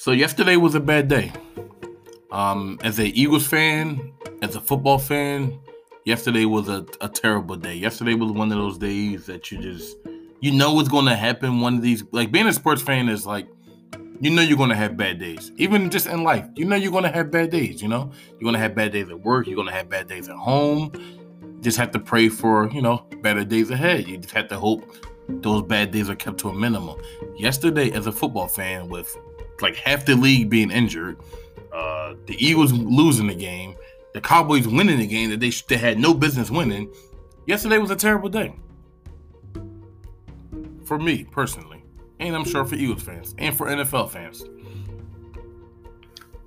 So yesterday was a bad day. Um, as a Eagles fan, as a football fan, yesterday was a, a terrible day. Yesterday was one of those days that you just you know what's going to happen. One of these, like being a sports fan, is like you know you're going to have bad days, even just in life. You know you're going to have bad days. You know you're going to have bad days at work. You're going to have bad days at home. Just have to pray for you know better days ahead. You just have to hope those bad days are kept to a minimum. Yesterday, as a football fan, with like half the league being injured, uh, the Eagles losing the game, the Cowboys winning the game that they, they had no business winning. Yesterday was a terrible day for me personally, and I'm sure for Eagles fans and for NFL fans.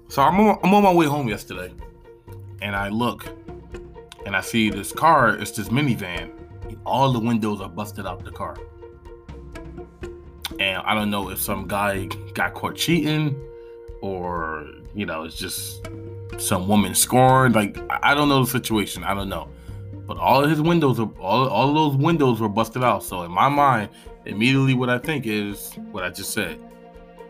So I'm on, I'm on my way home yesterday, and I look and I see this car. It's this minivan. All the windows are busted out the car and I don't know if some guy got caught cheating or you know it's just some woman scorned. Like I don't know the situation. I don't know, but all of his windows are all all of those windows were busted out. So in my mind, immediately what I think is what I just said.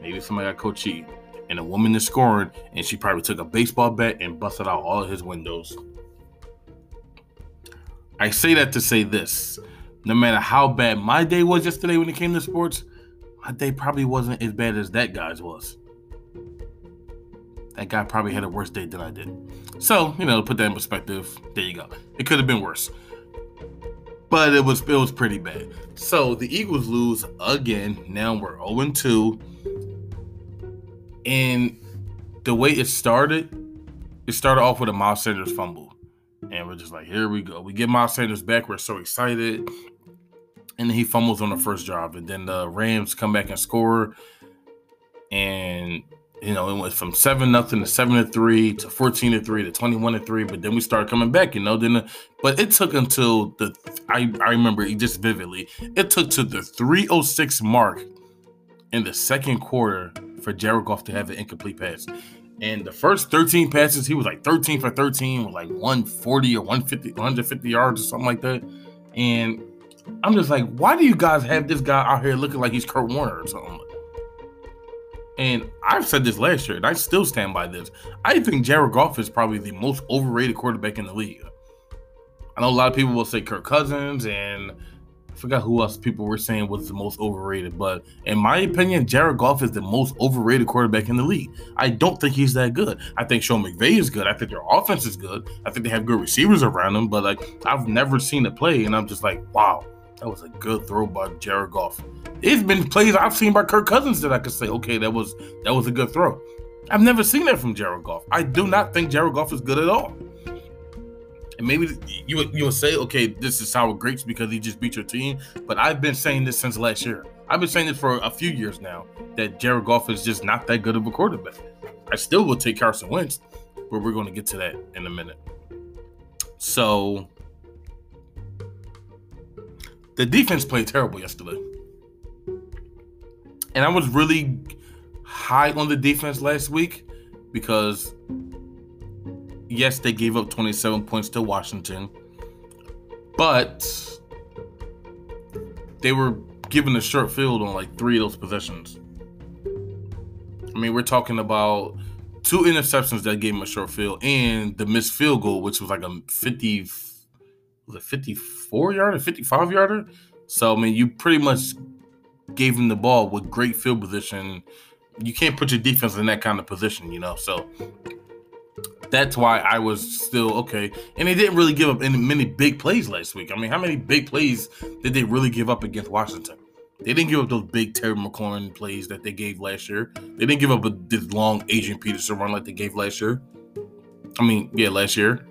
Maybe somebody got caught cheating, and a woman is scoring, and she probably took a baseball bat and busted out all of his windows. I say that to say this. No matter how bad my day was yesterday when it came to sports, day probably wasn't as bad as that guy's was. That guy probably had a worse day than I did. So, you know, put that in perspective, there you go. It could have been worse. But it was it was pretty bad. So the Eagles lose again. Now we're 0-2. And the way it started, it started off with a Miles Sanders fumble. And we're just like, here we go. We get Miles Sanders back. We're so excited and he fumbles on the first drive, and then the Rams come back and score, and you know it went from seven nothing to seven to three to fourteen to three to twenty one to three, but then we started coming back, you know. Then, the, but it took until the I I remember it just vividly. It took to the three oh six mark in the second quarter for Jared Goff to have an incomplete pass. And the first 13 passes, he was like 13 for 13 with like 140 or 150, 150 yards or something like that. And I'm just like, why do you guys have this guy out here looking like he's Kurt Warner or something? And I've said this last year, and I still stand by this. I think Jared Goff is probably the most overrated quarterback in the league. I know a lot of people will say Kirk Cousins, and I forgot who else people were saying was the most overrated. But in my opinion, Jared Goff is the most overrated quarterback in the league. I don't think he's that good. I think Sean McVay is good. I think their offense is good. I think they have good receivers around them. But like, I've never seen it play, and I'm just like, wow, that was a good throw by Jared Goff. It's been plays I've seen by Kirk Cousins that I could say, okay, that was that was a good throw. I've never seen that from Jared Goff. I do not think Jared Goff is good at all. And maybe you would, you would say, okay, this is sour grapes because he just beat your team. But I've been saying this since last year. I've been saying this for a few years now that Jared Goff is just not that good of a quarterback. I still will take Carson Wentz, but we're going to get to that in a minute. So the defense played terrible yesterday. And I was really high on the defense last week because, yes, they gave up 27 points to Washington, but they were given a short field on like three of those possessions. I mean, we're talking about two interceptions that gave them a short field and the missed field goal, which was like a 50 was it 54 yarder, 55 yarder. So I mean, you pretty much gave him the ball with great field position. You can't put your defense in that kind of position, you know. So that's why I was still okay. And they didn't really give up any many big plays last week. I mean, how many big plays did they really give up against Washington? They didn't give up those big Terry McLaurin plays that they gave last year. They didn't give up a, this long Adrian Peterson run like they gave last year. I mean, yeah, last year.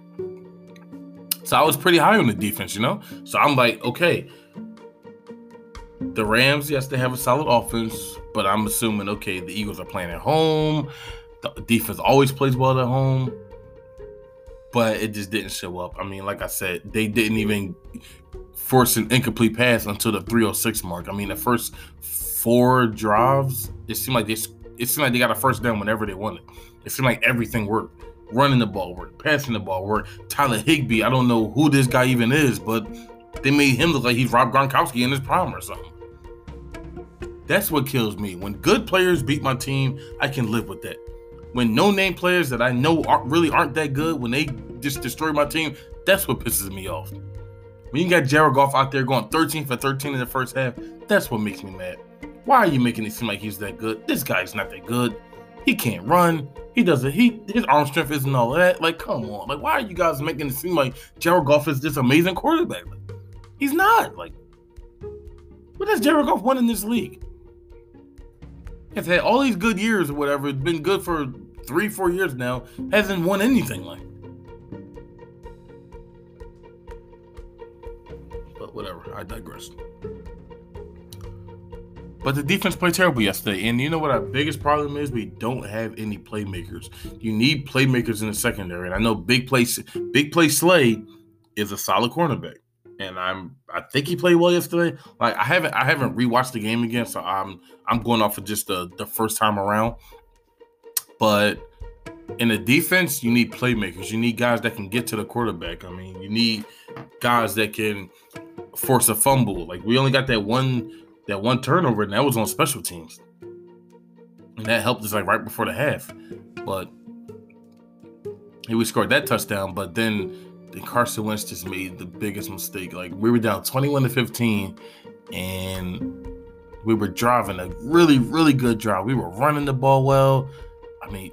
So I was pretty high on the defense, you know? So I'm like, okay, the Rams, yes, they have a solid offense, but I'm assuming, okay, the Eagles are playing at home. The defense always plays well at home, but it just didn't show up. I mean, like I said, they didn't even force an incomplete pass until the 306 mark. I mean, the first four drives, it seemed like they it seemed like they got a first down whenever they wanted. It seemed like everything worked running the ball work, passing the ball work. Tyler Higbee, I don't know who this guy even is, but they made him look like he's Rob Gronkowski in his prime or something. That's what kills me. When good players beat my team, I can live with that. When no name players that I know aren't, really aren't that good, when they just destroy my team, that's what pisses me off. When you got Jared Goff out there going 13 for 13 in the first half, that's what makes me mad. Why are you making it seem like he's that good? This guy's not that good. He can't run. He doesn't. He his arm strength isn't all that. Like, come on. Like, why are you guys making it seem like Jared Goff is this amazing quarterback? Like, he's not. Like, what has Jared Goff won in this league? He's had all these good years or whatever. It's been good for three, four years now. Hasn't won anything. Like, but whatever. I digress. But the defense played terrible yesterday. And you know what our biggest problem is? We don't have any playmakers. You need playmakers in the secondary. And I know big play big play Slay is a solid cornerback. And I'm I think he played well yesterday. Like I haven't I haven't rewatched the game again, so I'm I'm going off of just the, the first time around. But in the defense, you need playmakers. You need guys that can get to the quarterback. I mean, you need guys that can force a fumble. Like we only got that one that one turnover, and that was on special teams. And that helped us like right before the half. But he we scored that touchdown, but then, Carson Wentz just made the biggest mistake. Like we were down 21 to 15, and we were driving a really, really good drive. We were running the ball well. I mean,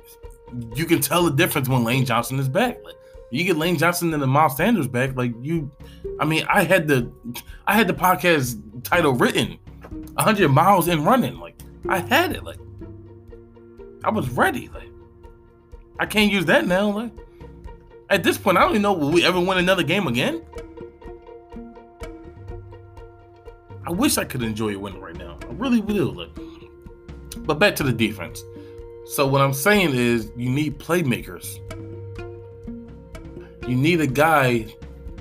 you can tell the difference when Lane Johnson is back. Like, you get Lane Johnson and the Miles Sanders back, like you. I mean, I had the, I had the podcast title written 100 miles in running. Like, I had it. Like, I was ready. Like, I can't use that now. Like, at this point, I don't even know will we ever win another game again. I wish I could enjoy a win right now. I really will. Like, but back to the defense. So what I'm saying is, you need playmakers. You need a guy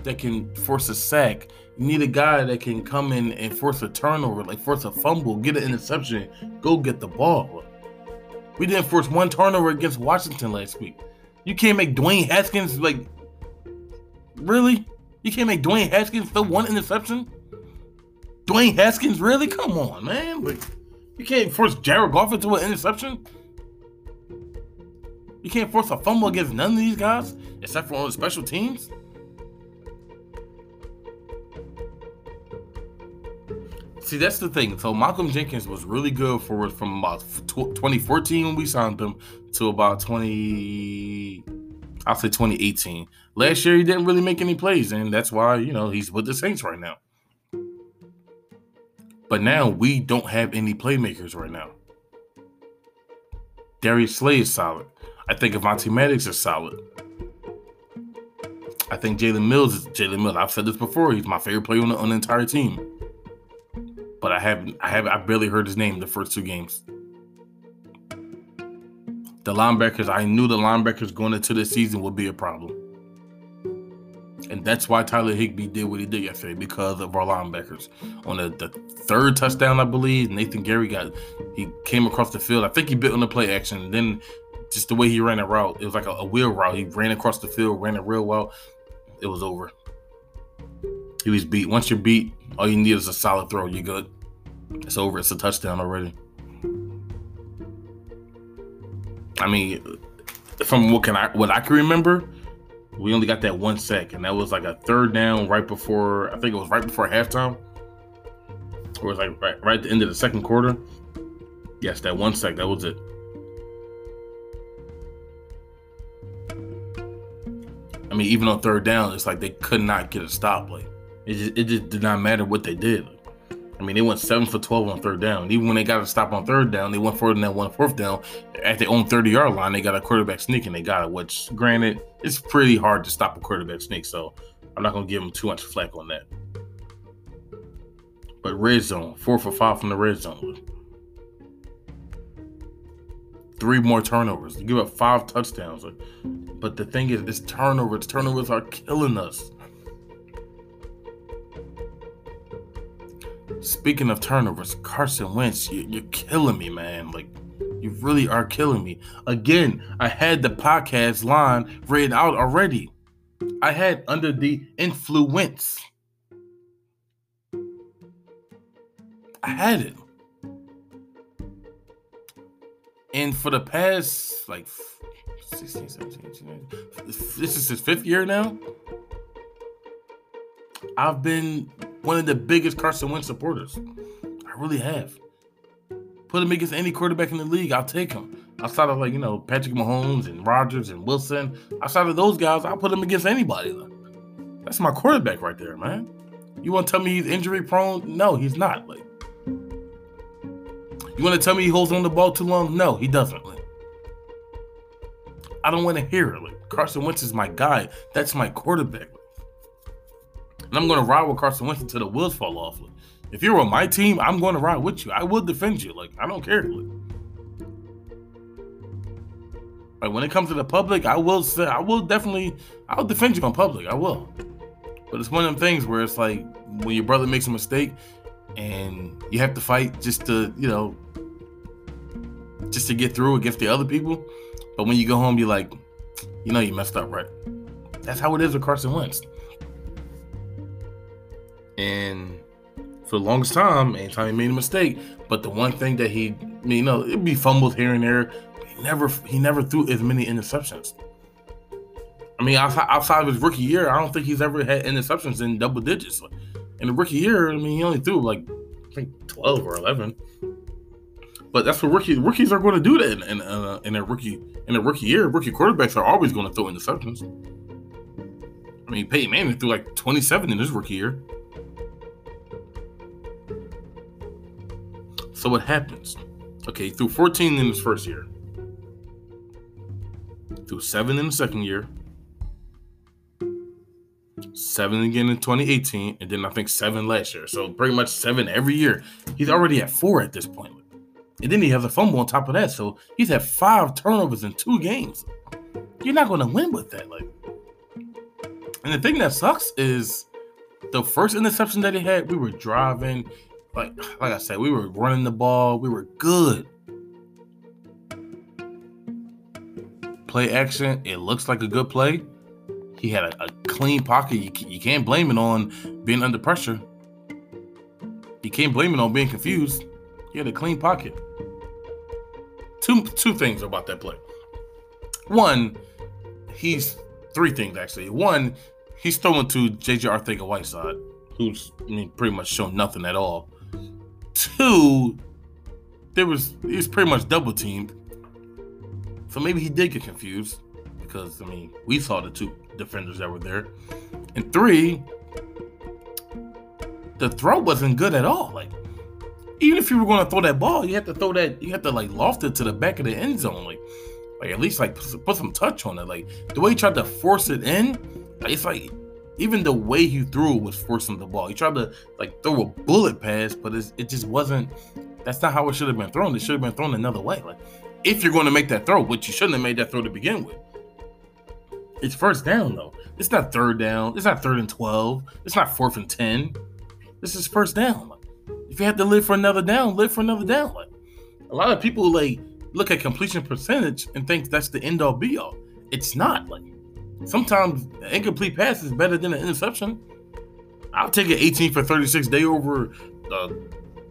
that can force a sack you need a guy that can come in and force a turnover, like force a fumble, get an interception, go get the ball. We didn't force one turnover against Washington last week. You can't make Dwayne Haskins like really? You can't make Dwayne Haskins throw one interception? Dwayne Haskins, really? Come on, man. Like, you can't force Jared Goff into an interception. You can't force a fumble against none of these guys, except for on the special teams. See, that's the thing. So Malcolm Jenkins was really good for us from about 2014 when we signed him to about 20, I'll say 2018. Last year he didn't really make any plays, and that's why you know he's with the Saints right now. But now we don't have any playmakers right now. Darius Slay is solid. I think Avonte Maddox is solid. I think Jalen Mills is Jalen Mills. I've said this before. He's my favorite player on the, on the entire team but I haven't I have I barely heard his name the first two games. The linebackers, I knew the linebackers going into the season would be a problem. And that's why Tyler Higbee did what he did yesterday because of our linebackers. On the, the third touchdown, I believe, Nathan Gerry got he came across the field. I think he bit on the play action. Then just the way he ran a route, it was like a, a wheel route. He ran across the field, ran it real well. It was over. He was beat. Once you're beat, all you need is a solid throw. You're good. It's over. It's a touchdown already. I mean, from what can I what I can remember, we only got that one sack, and that was like a third down right before I think it was right before halftime. Or it was like right, right at the end of the second quarter. Yes, that one sack, that was it. I mean, even on third down, it's like they could not get a stop. Like it just, it just did not matter what they did. I mean, they went seven for twelve on third down. Even when they got to stop on third down, they went further than that one fourth down. At their own thirty yard line, they got a quarterback sneak and they got it. Which, granted, it's pretty hard to stop a quarterback sneak. So I'm not gonna give them too much flack on that. But red zone, four for five from the red zone. Three more turnovers. You give up five touchdowns. But the thing is, it's turnovers. Turnovers are killing us. Speaking of turnovers, Carson Wentz, you, are killing me, man. Like, you really are killing me. Again, I had the podcast line read out already. I had under the influence. I had it. And for the past like 16, 17, 18, this is his fifth year now. I've been one of the biggest Carson Wentz supporters. I really have. Put him against any quarterback in the league, I'll take him. Outside of like, you know, Patrick Mahomes and Rodgers and Wilson, outside of those guys, I'll put him against anybody. That's my quarterback right there, man. You want to tell me he's injury prone? No, he's not. Like, you want to tell me he holds on the ball too long? No, he doesn't. Like, I don't want to hear it. Like, Carson Wentz is my guy. That's my quarterback. And I'm going to ride with Carson Wentz until the wheels fall off. Like, if you're on my team, I'm going to ride with you. I will defend you. Like, I don't care. Like, like when it comes to the public, I will say, I will definitely, I'll defend you on public. I will. But it's one of them things where it's like when your brother makes a mistake and you have to fight just to, you know, just to get through against the other people. But when you go home, you're like, you know, you messed up, right? That's how it is with Carson Wentz. And for the longest time, anytime he made a mistake, but the one thing that he, you know, it'd be fumbles here and there. He never, he never threw as many interceptions. I mean, outside, outside of his rookie year, I don't think he's ever had interceptions in double digits. In the rookie year, I mean, he only threw like I think twelve or eleven. But that's what rookies rookies are going to do that in in, uh, in a rookie in a rookie year. Rookie quarterbacks are always going to throw interceptions. I mean, Peyton Manning threw like twenty seven in his rookie year. So what happens? Okay, threw fourteen in his first year. Threw seven in the second year seven again in 2018, and then I think seven last year. So pretty much seven every year. He's already at four at this point. And then he has a fumble on top of that. So he's had five turnovers in two games. You're not going to win with that. Like, and the thing that sucks is the first interception that he had, we were driving. Like, like I said, we were running the ball. We were good. Play action. It looks like a good play. He had a, a clean pocket. You, you can't blame it on being under pressure. You can't blame it on being confused. He had a clean pocket. Two two things about that play. One, he's three things actually. One, he's throwing to JJ Arthur Whiteside, who's I mean pretty much shown nothing at all. Two, there was he was pretty much double teamed. So maybe he did get confused because I mean we saw the two defenders that were there. And three, the throw wasn't good at all. Like, even if you were going to throw that ball, you have to throw that, you have to like loft it to the back of the end zone. Like, like at least like put some touch on it. Like the way he tried to force it in, it's like even the way he threw it was forcing the ball. He tried to like throw a bullet pass, but it just wasn't. That's not how it should have been thrown. It should have been thrown another way. Like if you're going to make that throw, which you shouldn't have made that throw to begin with. It's first down though. It's not third down. It's not third and twelve. It's not fourth and ten. This is first down. Like, if you have to live for another down, live for another down. Like, a lot of people like look at completion percentage and think that's the end all be all. It's not. Like sometimes an incomplete pass is better than an interception. I'll take an 18 for 36 day over uh,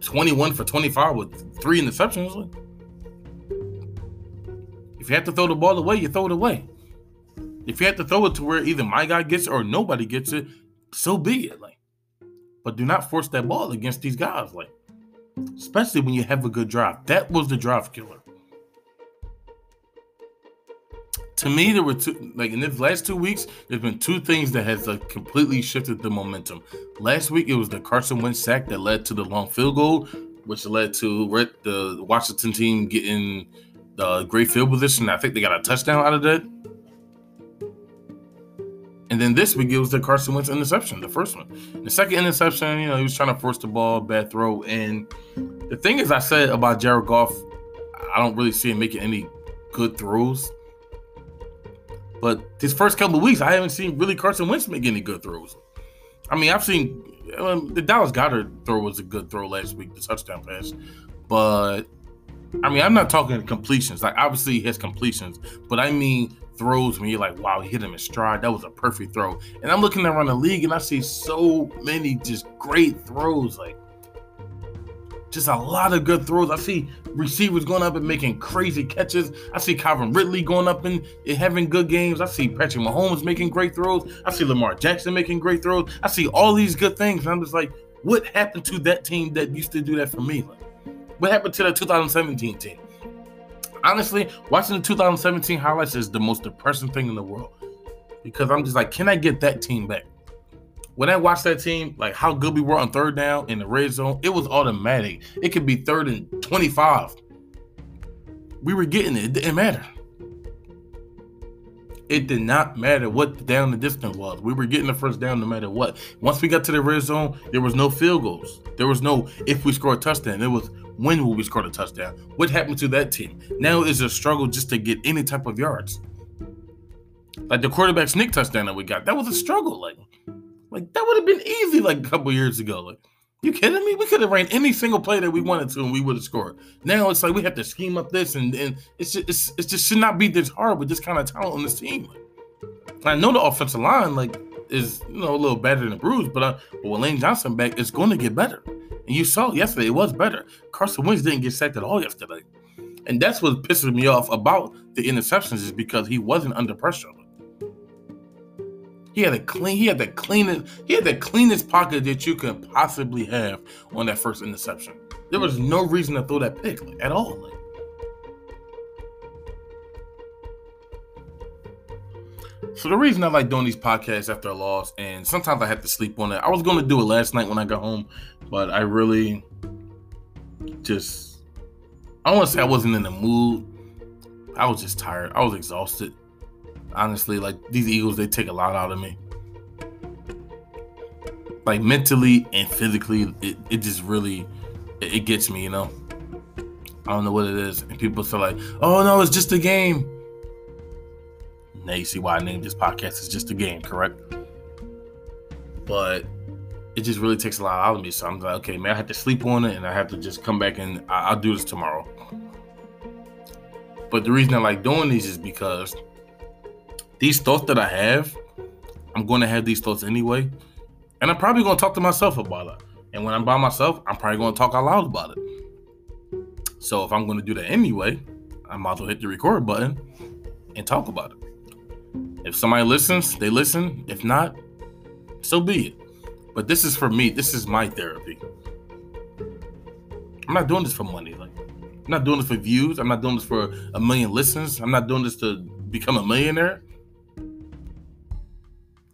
21 for 25 with three interceptions. If you have to throw the ball away, you throw it away. If you have to throw it to where either my guy gets it or nobody gets it, so be it. Like, but do not force that ball against these guys. Like, especially when you have a good drive. That was the drive killer. To me, there were two like in the last two weeks, there's been two things that has like completely shifted the momentum. Last week it was the Carson Wentz sack that led to the long field goal, which led to the Washington team getting the great field position. I think they got a touchdown out of that. And then this week it was the Carson Wentz interception, the first one. The second interception, you know, he was trying to force the ball, bad throw. And the thing is, I said about Jared Goff, I don't really see him making any good throws. But his first couple of weeks, I haven't seen really Carson Wentz make any good throws. I mean, I've seen um, the Dallas Goedert throw was a good throw last week, the touchdown pass. But I mean, I'm not talking completions. Like obviously he has completions, but I mean throws when you're like, wow, he hit him in stride. That was a perfect throw. And I'm looking around the league and I see so many just great throws. Like just a lot of good throws. I see receivers going up and making crazy catches. I see Calvin Ridley going up and, having good games. I see Patrick Mahomes making great throws. I see Lamar Jackson making great throws. I see all these good things. And I'm just like, what happened to that team that used to do that for me? Like, what happened to the 2017 team? Honestly, watching the 2017 highlights is the most depressing thing in the world because I'm just like, can I get that team back? When I watched that team, like how good we were on third down in the red zone, it was automatic. It could be third and 25. We were getting it. It didn't matter. It did not matter what down the distance was. We were getting the first down no matter what. Once we got to the red zone, there was no field goals. There was no if we score a touchdown. It was when will we score a touchdown. What happened to that team? Now it's a struggle just to get any type of yards. Like the quarterback sneak touchdown that we got, that was a struggle. Like like that would have been easy like a couple years ago. Like, you kidding me? We could have ran any single play that we wanted to, and we would have scored. Now it's like we have to scheme up this, and and it's just it's, it just should not be this hard with this kind of talent on this team. Like, I know the offensive line like is you know a little better than Bruce, but uh, but with Lane Johnson back, it's going to get better. And you saw yesterday it was better. Carson Wentz didn't get sacked at all yesterday, and that's what pisses me off about the interceptions is because he wasn't under pressure. He had a clean. He had the cleanest. He had the cleanest pocket that you could possibly have on that first interception. There was no reason to throw that pick like, at all. Like. So the reason I like doing these podcasts after a loss, and sometimes I have to sleep on it. I was going to do it last night when I got home, but I really just I want to say I wasn't in the mood. I was just tired. I was exhausted honestly. Like these Eagles, they take a lot out of me. Like mentally and physically, it, it just really it, it gets me, you know. I don't know what it is. And people say like, oh no, it's just a game. Now you see why I named this podcast is just a game, correct? But it just really takes a lot out of me. So I'm like, okay, man, I have to sleep on it and I have to just come back and I- will do this tomorrow. But the reason I like doing these is because these thoughts that I have, I'm going to have these thoughts anyway. And I'm probably going to talk to myself about it. And when I'm by myself, I'm probably going to talk out loud about it. So if I'm going to do that anyway, I might as well hit the record button and talk about it. If somebody listens, they listen. If not, so be it. But this is for me. This is my therapy. I'm not doing this for money. Like, I'm not doing this for views. I'm not doing this for a million listens. I'm not doing this to become a millionaire.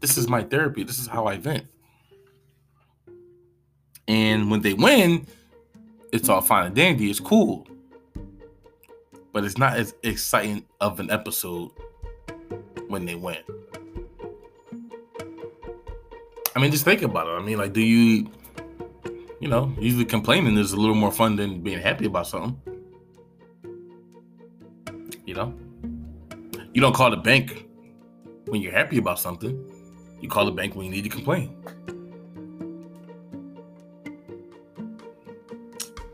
This is my therapy. This is how I vent. And when they win, it's all fine and dandy. It's cool. But it's not as exciting of an episode when they win. I mean, just think about it. I mean, like, do you, you know, usually complaining is a little more fun than being happy about something. You know, you don't call the bank when you're happy about something. You call the bank when you need to complain.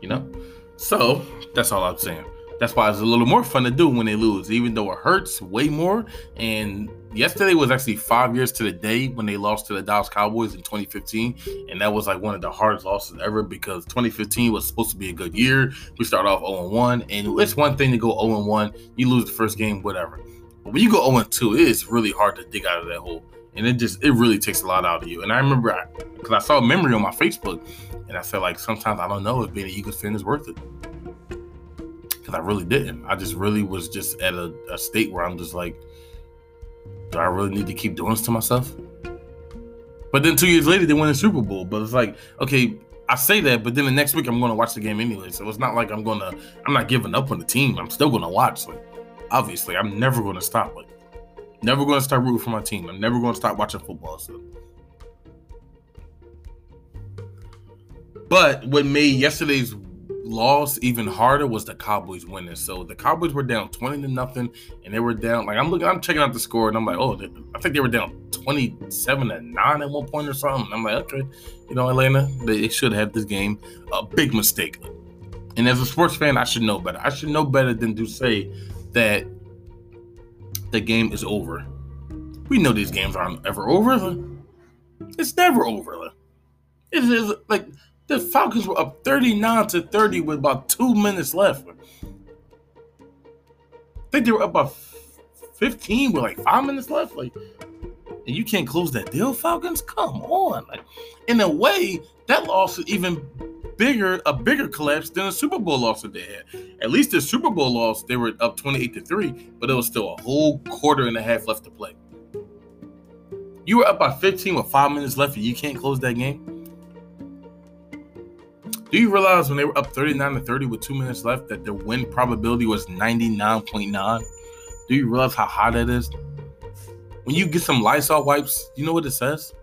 You know? So that's all I'm saying. That's why it's a little more fun to do when they lose, even though it hurts way more. And yesterday was actually five years to the day when they lost to the Dallas Cowboys in 2015. And that was like one of the hardest losses ever because 2015 was supposed to be a good year. We started off 0 1, and it's one thing to go 0 1, you lose the first game, whatever. But when you go 0 2, it is really hard to dig out of that hole and it just it really takes a lot out of you. And I remember because I, I, saw a memory on my Facebook, and I said like sometimes I don't know if being an Eagles fan is worth it because I really didn't. I just really was just at a, a state where I'm just like, do I really need to keep doing this to myself? But then two years later, they won the Super Bowl. But it's like, okay, I say that, but then the next week I'm going to watch the game anyway. So it's not like I'm gonna, I'm not giving up on the team. I'm still going to watch. Like, obviously, I'm never going to stop. Like, Never going to start rooting for my team. I'm never going to stop watching football. So. But what made yesterday's loss even harder was the Cowboys winning. So the Cowboys were down 20 to nothing, and they were down like I'm looking, I'm checking out the score, and I'm like, oh, I think they were down 27 to 9 at one point or something. I'm like, okay, you know, Atlanta, they should have this game. A big mistake. And as a sports fan, I should know better. I should know better than to say that the game is over. We know these games aren't ever over. It's never over. It is like The Falcons were up 39 to 30 with about two minutes left. I think they were up by 15 with like five minutes left. Like, and you can't close that deal, Falcons? Come on. Like, in a way, that loss is even bigger, a bigger collapse than a Super Bowl loss that they had. At least the Super Bowl loss, they were up 28 to 3, but it was still a whole quarter and a half left to play. You were up by 15 with five minutes left and you can't close that game. Do you realize when they were up 39 to 30 with two minutes left that the win probability was 99.9? Do you realize how high that is? When you get some Lysol wipes, you know what it says?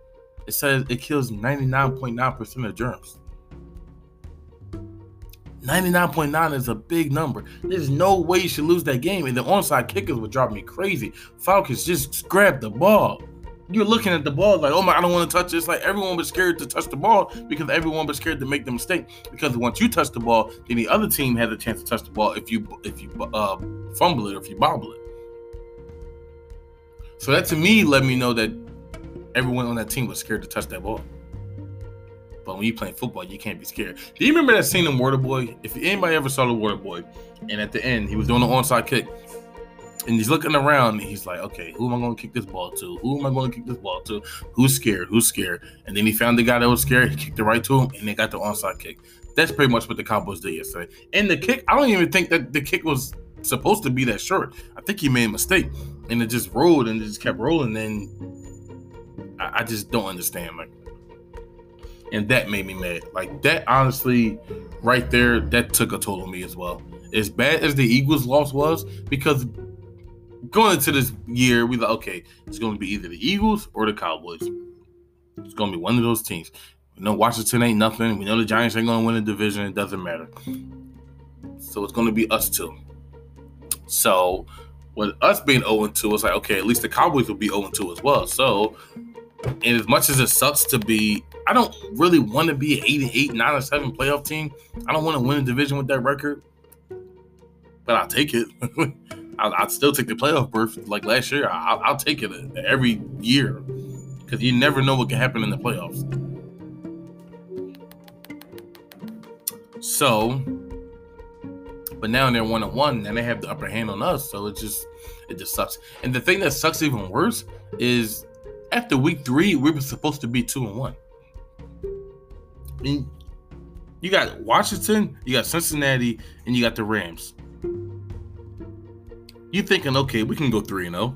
It says it kills 99.9% of germs. 99.9 is a big number. There's no way you should lose that game. And the onside kickers would drive me crazy. Falcons just grabbed the ball you're looking at the ball like, oh my, I don't want to touch this. Like everyone was scared to touch the ball because everyone was scared to make the mistake. Because once you touch the ball, then the other team has a chance to touch the ball if you if you uh, fumble it or if you bobble it. So that to me let me know that everyone on that team was scared to touch that ball. But when you playing football, you can't be scared. Do you remember that scene in Waterboy? If anybody ever saw the Waterboy, and at the end he was doing the onside kick, and he's looking around and he's like, okay, who am I going to kick this ball to? Who am I going to kick this ball to? Who's scared? Who's scared? And then he found the guy that was scared. He kicked it right to him, and they got the onside kick. That's pretty much what the Cowboys did yesterday. And the kick, I don't even think that the kick was supposed to be that short. I think he made a mistake, and it just rolled and it just kept rolling. And I, I just don't understand, like, and that made me mad. Like that, honestly, right there, that took a toll on me as well. As bad as the Eagles' loss was, because going into this year, we like, okay, it's going to be either the Eagles or the Cowboys. It's going to be one of those teams. We know Washington ain't nothing. We know the Giants ain't going to win the division. It doesn't matter. So it's going to be us two. So with us being 0 2, it's like, okay, at least the Cowboys will be 0 2 as well. So, and as much as it sucks to be, I don't really want to be an 8 and 8, 9 and 7 playoff team. I don't want to win a division with that record, but I'll take it. I'll, I'd still take the playoff berth like last year. I'll, I'll take it every year because you never know what can happen in the playoffs. So, but now they're one on one and they have the upper hand on us. So it just it just sucks. And the thing that sucks even worse is after week three, we were supposed to be two and one. Mean, you got Washington, you got Cincinnati, and you got the Rams you thinking, okay, we can go 3 and 0.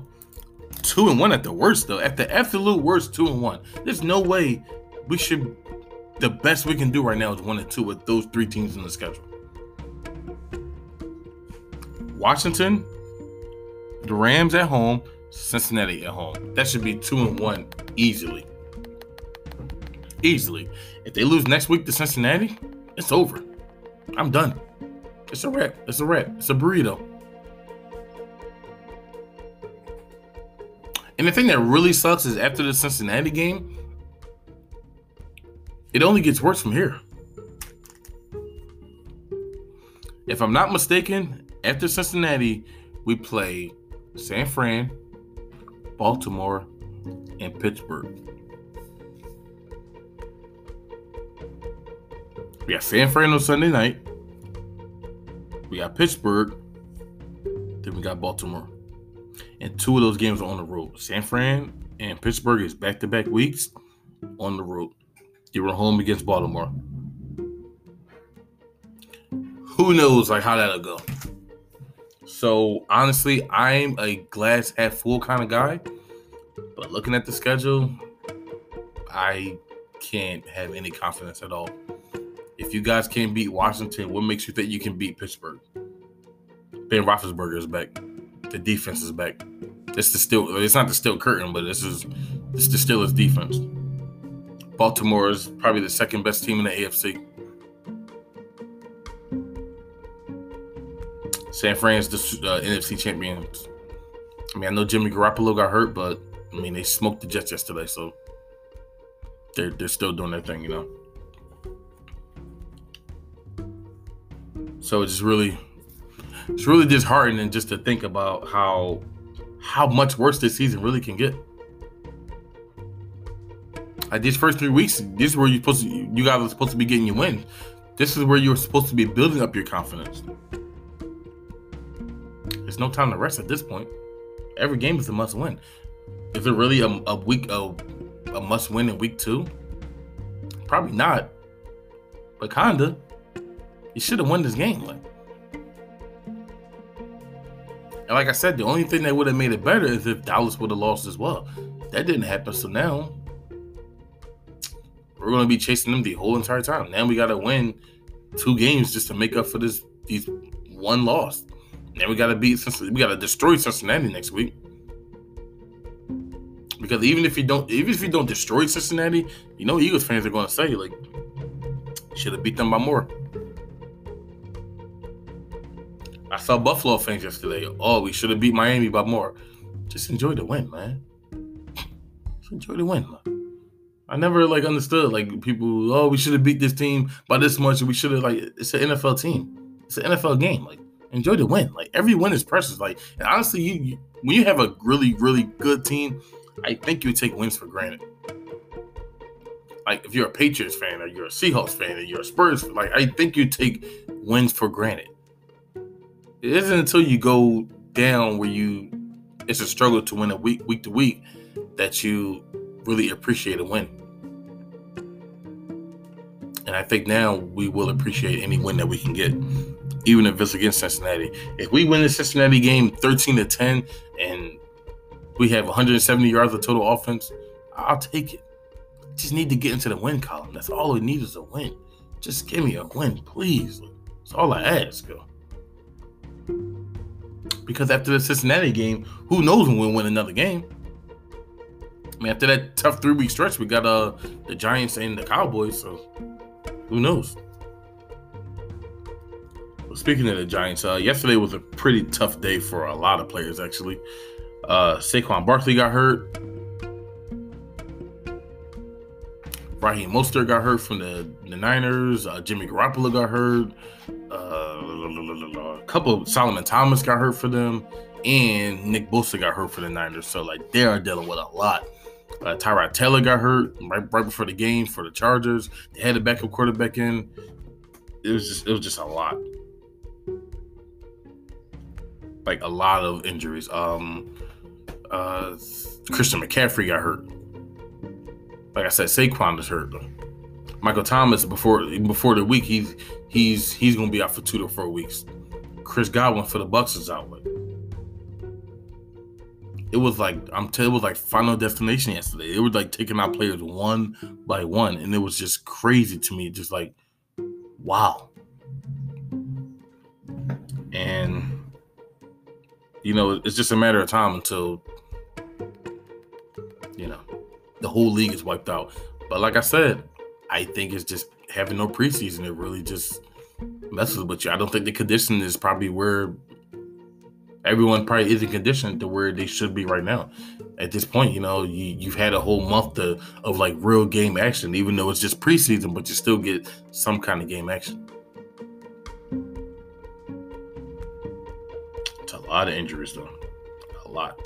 2 and 1 at the worst, though. At the absolute worst, 2 and 1. There's no way we should. The best we can do right now is 1 and 2 with those three teams in the schedule. Washington, the Rams at home, Cincinnati at home. That should be 2 and 1 easily. Easily. If they lose next week to Cincinnati, it's over. I'm done. It's a wrap. It's a wrap. It's a burrito. And the thing that really sucks is after the Cincinnati game, it only gets worse from here. If I'm not mistaken, after Cincinnati, we play San Fran, Baltimore, and Pittsburgh. We got San Fran on Sunday night. We got Pittsburgh. Then we got Baltimore and two of those games are on the road. San Fran and Pittsburgh is back to back weeks on the road. They were home against Baltimore. Who knows like how that'll go? So honestly, I'm a glass half full kind of guy. But looking at the schedule, I can't have any confidence at all. You guys can't beat Washington, what makes you think you can beat Pittsburgh? Ben Roethlisberger is back. The defense is back. It's the still. It's not the steel curtain, but this is it's the Steelers defense. Baltimore is probably the second best team in the AFC. San Fran's the uh, NFC champions. I mean, I know Jimmy Garoppolo got hurt, but I mean they smoked the Jets yesterday, so they're they're still doing their thing, you know. So it's just really it's really disheartening just to think about how how much worse this season really can get. Like these first three weeks, this is where you're supposed to you guys are supposed to be getting your win. This is where you're supposed to be building up your confidence. There's no time to rest at this point. Every game is a must win. Is it really a, a week a, a must win in week two? Probably not. But kinda. You should have won this game. Like And like I said, the only thing that would have made it better is if Dallas would have lost as well. That didn't happen. So now we're gonna be chasing them the whole entire time. Now we gotta win two games just to make up for this these one loss. Now we gotta beat Cincinnati. we gotta destroy Cincinnati next week. Because even if you don't even if you don't destroy Cincinnati, you know Eagles fans are gonna say like should have beat them by more. I saw Buffalo fans yesterday. Oh, we should have beat Miami by more. Just enjoy the win, man. Just enjoy the win. Man. I never like understood like people. Oh, we should have beat this team by this much. We should have like it's an NFL team. It's an NFL game. Like enjoy the win. Like every win is precious. Like and honestly, you, you when you have a really really good team, I think you take wins for granted. Like if you're a Patriots fan or you're a Seahawks fan or you're a Spurs, like I think you take wins for granted it isn't until you go down where you it's a struggle to win a week week to week that you really appreciate a win. And I think now we will appreciate any win that we can get, even if it's against Cincinnati. If we win the Cincinnati game 13 to 10 and we have 170 yards of total offense, I'll take it. Just need to get into the win column. That's all we need is a win. Just give me a win, please. That's all I ask. Yo. Because after the Cincinnati game, who knows when we'll win another game? I mean, after that tough three week stretch, we got uh the Giants and the Cowboys, so who knows? Well, speaking of the Giants, uh, yesterday was a pretty tough day for a lot of players, actually. Uh, Saquon Barkley got hurt. Raheem Mostert got hurt from the, the Niners. Uh, Jimmy Garoppolo got hurt. Uh, a couple Solomon Thomas got hurt for them, and Nick Bosa got hurt for the Niners. So like they are dealing with a lot. Uh, Tyrod Taylor got hurt right, right before the game for the Chargers. They had a backup quarterback in. It was just it was just a lot. Like a lot of injuries. Um uh Christian McCaffrey got hurt. Like I said, Saquon is hurt though. Michael Thomas before before the week he's he's he's gonna be out for two to four weeks. Chris Godwin for the Bucks is out. Like, it was like I'm telling it was like Final Destination yesterday. It was like taking out players one by one, and it was just crazy to me. Just like, wow. And you know, it's just a matter of time until you know the whole league is wiped out. But like I said, I think it's just having no preseason. It really just messes with you. I don't think the condition is probably where everyone probably isn't conditioned to where they should be right now. At this point, you know, you, you've had a whole month to, of like real game action, even though it's just preseason, but you still get some kind of game action. It's a lot of injuries, though. A lot.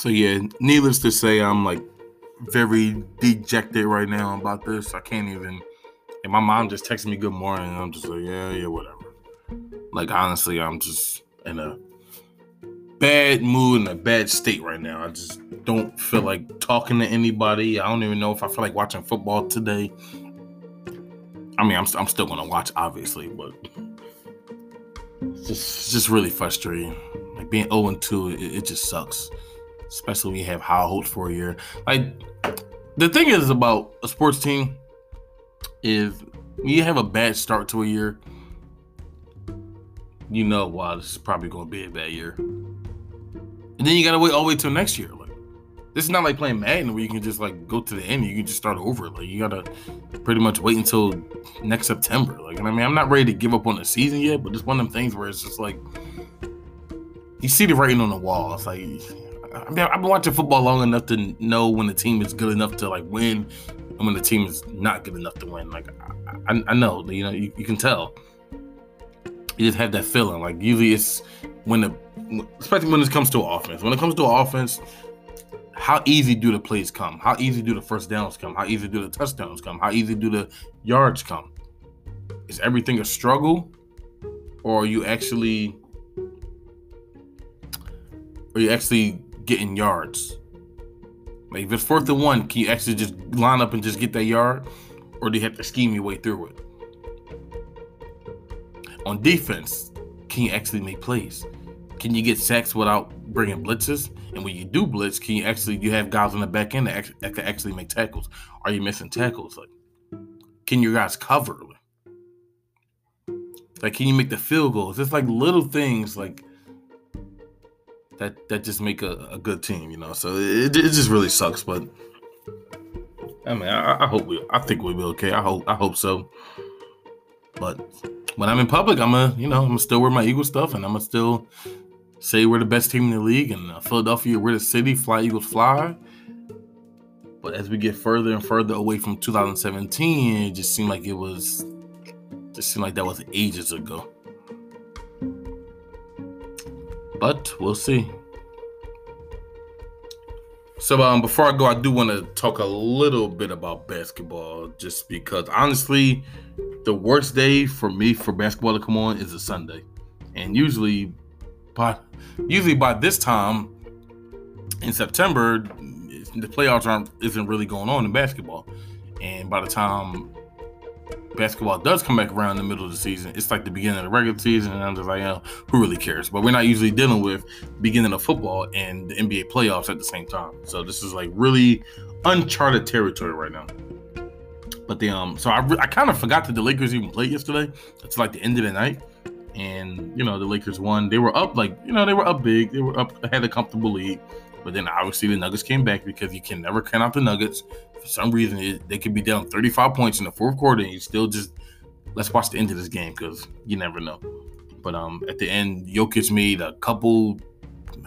So yeah, needless to say, I'm like very dejected right now about this. I can't even. And my mom just texted me good morning, and I'm just like, yeah, yeah, whatever. Like honestly, I'm just in a bad mood and a bad state right now. I just don't feel like talking to anybody. I don't even know if I feel like watching football today. I mean, I'm, I'm still gonna watch, obviously, but it's just it's just really frustrating. Like being 0 2, it, it just sucks especially when you have high hopes for a year. Like the thing is about a sports team is you have a bad start to a year, you know, wow, this is probably going to be a bad year. And then you got to wait all the way till next year. Like, this is not like playing Madden where you can just like go to the end. You can just start over. Like, you got to pretty much wait until next September. Like, and I mean, I'm not ready to give up on the season yet, but it's one of them things where it's just like you see the writing on the wall. It's like I mean, I've been watching football long enough to know when the team is good enough to like win, and when the team is not good enough to win. Like I, I, I know, you know, you, you can tell. You just have that feeling. Like usually it's when the, especially when it comes to offense. When it comes to offense, how easy do the plays come? How easy do the first downs come? How easy do the touchdowns come? How easy do the yards come? Is everything a struggle, or are you actually, are you actually getting yards? Like if it's fourth and one, can you actually just line up and just get that yard, or do you have to scheme your way through it? On defense, can you actually make plays? Can you get sacks without bringing blitzes? And when you do blitz, can you actually you have guys on the back end that, that can actually make tackles? Are you missing tackles? Like, can your guys cover? Like, can you make the field goals? It's like little things like that that just make a, a good team, you know. So it, it just really sucks, but I mean, I, I hope we, I think we'll be okay. I hope, I hope so. But when I'm in public, I'm a, you know, I'm still wear my Eagle stuff, and I'm gonna still say we're the best team in the league, and uh, Philadelphia, we're the city, fly Eagles fly. But as we get further and further away from 2017, it just seemed like it was, just seemed like that was ages ago. But we'll see. So um, before I go, I do want to talk a little bit about basketball, just because honestly, the worst day for me for basketball to come on is a Sunday, and usually, by usually by this time in September, the playoffs aren't isn't really going on in basketball, and by the time basketball does come back around in the middle of the season, it's like the beginning of the regular season, and I'm just like, oh, who really cares? But we're not usually dealing with beginning of football and the NBA playoffs at the same time. So this is like really uncharted territory right now. But the um, so I, I kind of forgot that the Lakers even played yesterday. It's like the end of the night, and you know the Lakers won. They were up like you know they were up big. They were up had a comfortable lead. But then obviously the Nuggets came back because you can never count out the Nuggets. For some reason, they could be down 35 points in the fourth quarter, and you still just let's watch the end of this game because you never know. But um, at the end, Jokic made a couple.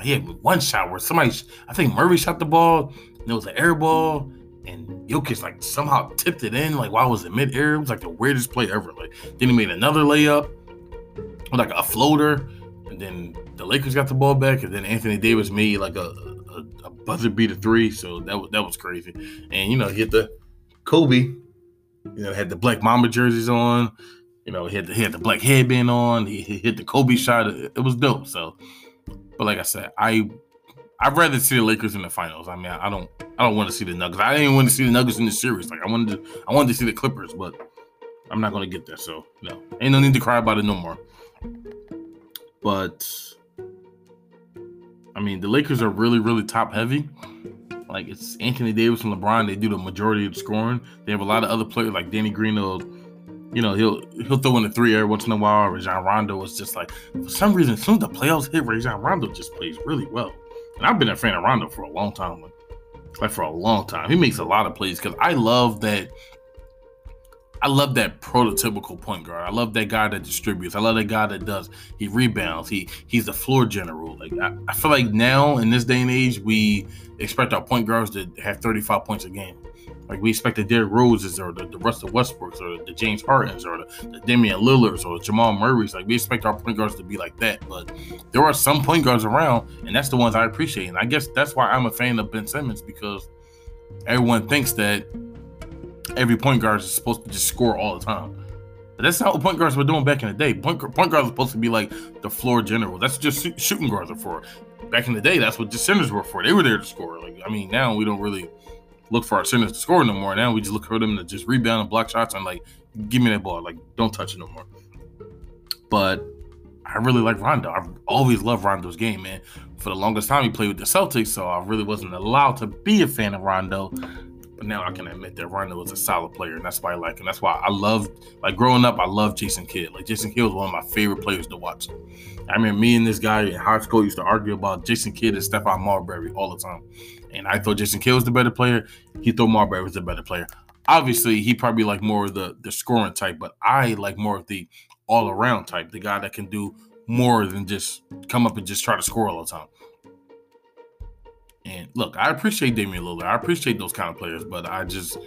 He had one shot where somebody, I think Murray shot the ball. And it was an air ball, and Jokic like somehow tipped it in. Like while it was in mid air, it was like the weirdest play ever. Like then he made another layup, like a floater, and then the Lakers got the ball back, and then Anthony Davis made like a buzzer beater three, so that was that was crazy. And you know, hit the Kobe, you know, had the Black Mamba jerseys on. You know, he had the, he had the black headband on. He, he hit the Kobe shot. It, was dope. So, but like I said, I I'd rather see the Lakers in the finals. I mean, I, I don't I don't want to see the Nuggets. I didn't want to see the Nuggets in the series. Like I wanted to I wanted to see the Clippers, but I'm not gonna get there. So no, ain't no need to cry about it no more. But I mean, the Lakers are really, really top heavy. Like it's Anthony Davis and LeBron. They do the majority of the scoring. They have a lot of other players like Danny Green. Will, you know, he'll he'll throw in a three every once in a while. Rajon Rondo is just like for some reason, as soon as the playoffs hit, Rajon Rondo just plays really well. And I've been a fan of Rondo for a long time. Like, like for a long time, he makes a lot of plays because I love that I love that prototypical point guard. I love that guy that distributes. I love that guy that does. He rebounds. He he's the floor general. Like I, I feel like now in this day and age, we expect our point guards to have 35 points a game. Like we expect the Derrick Roses or the, the Russell Westbrooks or the James Hardens or the, the Damian Lillards or the Jamal Murrays. Like we expect our point guards to be like that. But there are some point guards around, and that's the ones I appreciate. And I guess that's why I'm a fan of Ben Simmons because everyone thinks that every point guard is supposed to just score all the time. But that's not what point guards were doing back in the day. Point, point guards are supposed to be like the floor general. That's just shooting guards are for. Back in the day, that's what the centers were for. They were there to score. Like I mean, now we don't really look for our centers to score no more. Now we just look for them to just rebound and block shots and like give me that ball. Like don't touch it no more. But I really like Rondo. I've always loved Rondo's game, man. For the longest time, he played with the Celtics, so I really wasn't allowed to be a fan of Rondo but now I can admit that Rondo was a solid player, and that's why I like him. That's why I loved, like growing up, I loved Jason Kidd. Like Jason Kidd was one of my favorite players to watch. I mean, me and this guy in high school used to argue about Jason Kidd and Stephon Marbury all the time. And I thought Jason Kidd was the better player. He thought Marbury was the better player. Obviously, he probably like more of the the scoring type, but I like more of the all around type, the guy that can do more than just come up and just try to score all the time. And look, I appreciate Damian Lillard. I appreciate those kind of players, but I just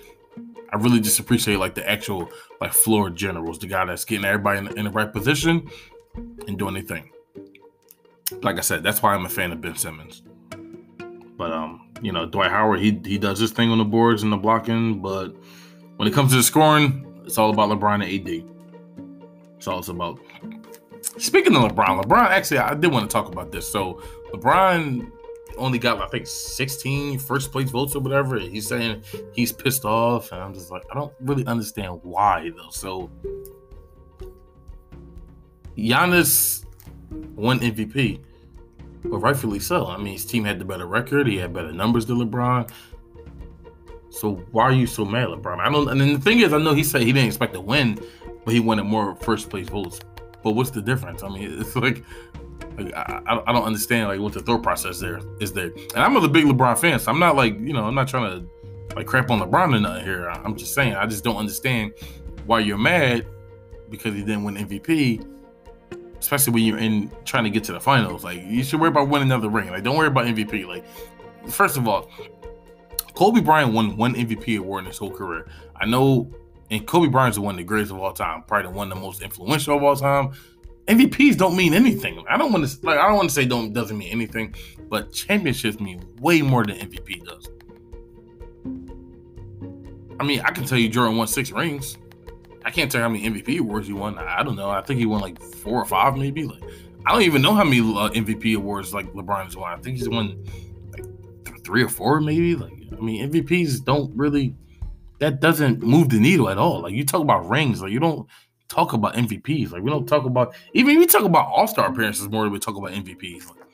I really just appreciate like the actual like floor generals, the guy that's getting everybody in the, in the right position and doing anything. Like I said, that's why I'm a fan of Ben Simmons. But um, you know, Dwight Howard, he he does his thing on the boards and the blocking, but when it comes to the scoring, it's all about LeBron and AD. It's all it's about. Speaking of LeBron, LeBron actually, I did want to talk about this. So LeBron only got I think 16 first place votes or whatever. He's saying he's pissed off, and I'm just like, I don't really understand why though. So Giannis won MVP, but rightfully so. I mean, his team had the better record. He had better numbers than LeBron. So why are you so mad, LeBron? I don't. And the thing is, I know he said he didn't expect to win, but he wanted more first place votes. But what's the difference? I mean, it's like I, I don't understand like what the thought process there is there. And I'm a big LeBron fan, so I'm not like you know I'm not trying to like crap on LeBron or nothing here. I'm just saying I just don't understand why you're mad because he didn't win MVP, especially when you're in trying to get to the finals. Like you should worry about winning another ring. Like don't worry about MVP. Like first of all, Kobe Bryant won one MVP award in his whole career. I know, and Kobe Bryant's one of the greatest of all time, probably the one of the most influential of all time. MVPs don't mean anything. I don't want to like I don't want to say don't doesn't mean anything, but championships mean way more than MVP does. I mean, I can tell you Jordan won six rings. I can't tell you how many MVP awards he won. I don't know. I think he won like four or five, maybe. Like I don't even know how many uh, MVP awards like LeBron has won. I think he's won like th- three or four, maybe. Like I mean, MVPs don't really. That doesn't move the needle at all. Like you talk about rings, like you don't talk about MVPs. Like we don't talk about even we talk about All Star appearances more than we talk about MVPs. Like,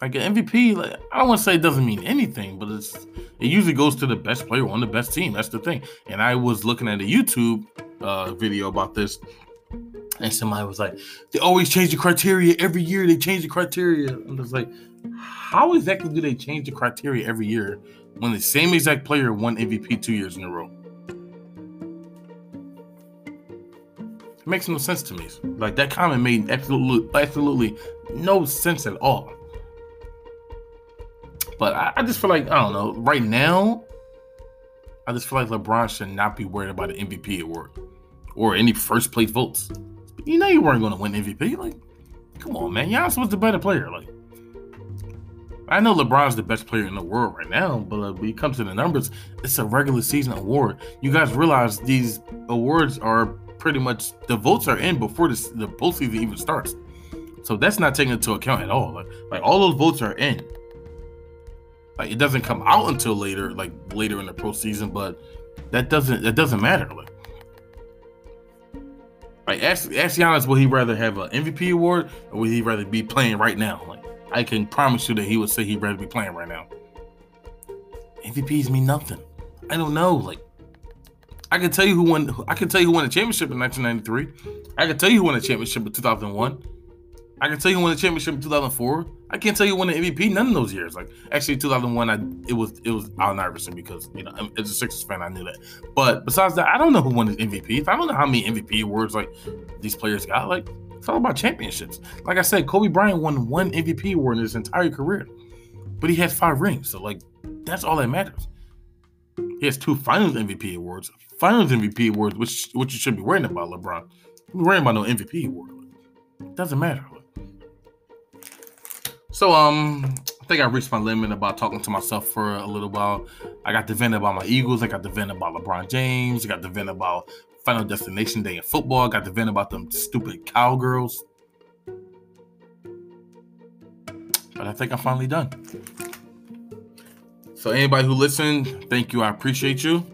like an MVP, like I don't want to say it doesn't mean anything, but it's it usually goes to the best player on the best team. That's the thing. And I was looking at a YouTube uh, video about this, and somebody was like, "They always change the criteria every year. They change the criteria." And it's like, how exactly do they change the criteria every year when the same exact player won MVP two years in a row? It makes no sense to me. Like that comment made absolutely absolutely no sense at all. But I, I, just feel like I don't know. Right now, I just feel like LeBron should not be worried about an MVP award or any first place votes. You know you weren't going to win MVP. Like, come on, man. Giannis was the better player. Like, I know LeBron's the best player in the world right now, but uh, when it comes to the numbers, it's a regular season award. You guys realize these awards are pretty much the votes are in before the, the postseason even starts. So that's not taken into account at all. Like, like all those votes are in. Like it doesn't come out until later, like later in the postseason, but that doesn't that doesn't matter. Like, like ask ask Giannis, would he rather have an MVP award or would he rather be playing right now? Like I can promise you that he would say he'd rather be playing right now. MVPs mean nothing. I don't know. Like I can tell you who won. I can tell you who won the championship in 1993. I can tell you who won the championship in 2001. I can tell you who won the championship in 2004. I can't tell you who won the MVP none of those years. Like actually, 2001, I it was it was Allen Iverson because you know as a Sixers fan, I knew that. But besides that, I don't know who won the MVP. I don't know how many MVP awards like these players got. Like it's all about championships. Like I said, Kobe Bryant won one MVP award in his entire career, but he has five rings. So like that's all that matters. He has two Finals MVP awards, Finals MVP awards, which which you should be worrying about, LeBron. You're worrying about no MVP award. Doesn't matter. So um, I think I reached my limit about talking to myself for a little while. I got to vent about my Eagles. I got to vent about LeBron James. I got to vent about Final Destination Day in football. I got to vent about them stupid cowgirls. But I think I'm finally done. So anybody who listened, thank you. I appreciate you.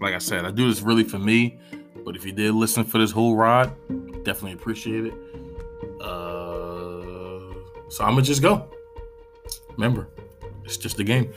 Like I said, I do this really for me. But if you did listen for this whole ride, definitely appreciate it. Uh, so I'm gonna just go. Remember, it's just a game.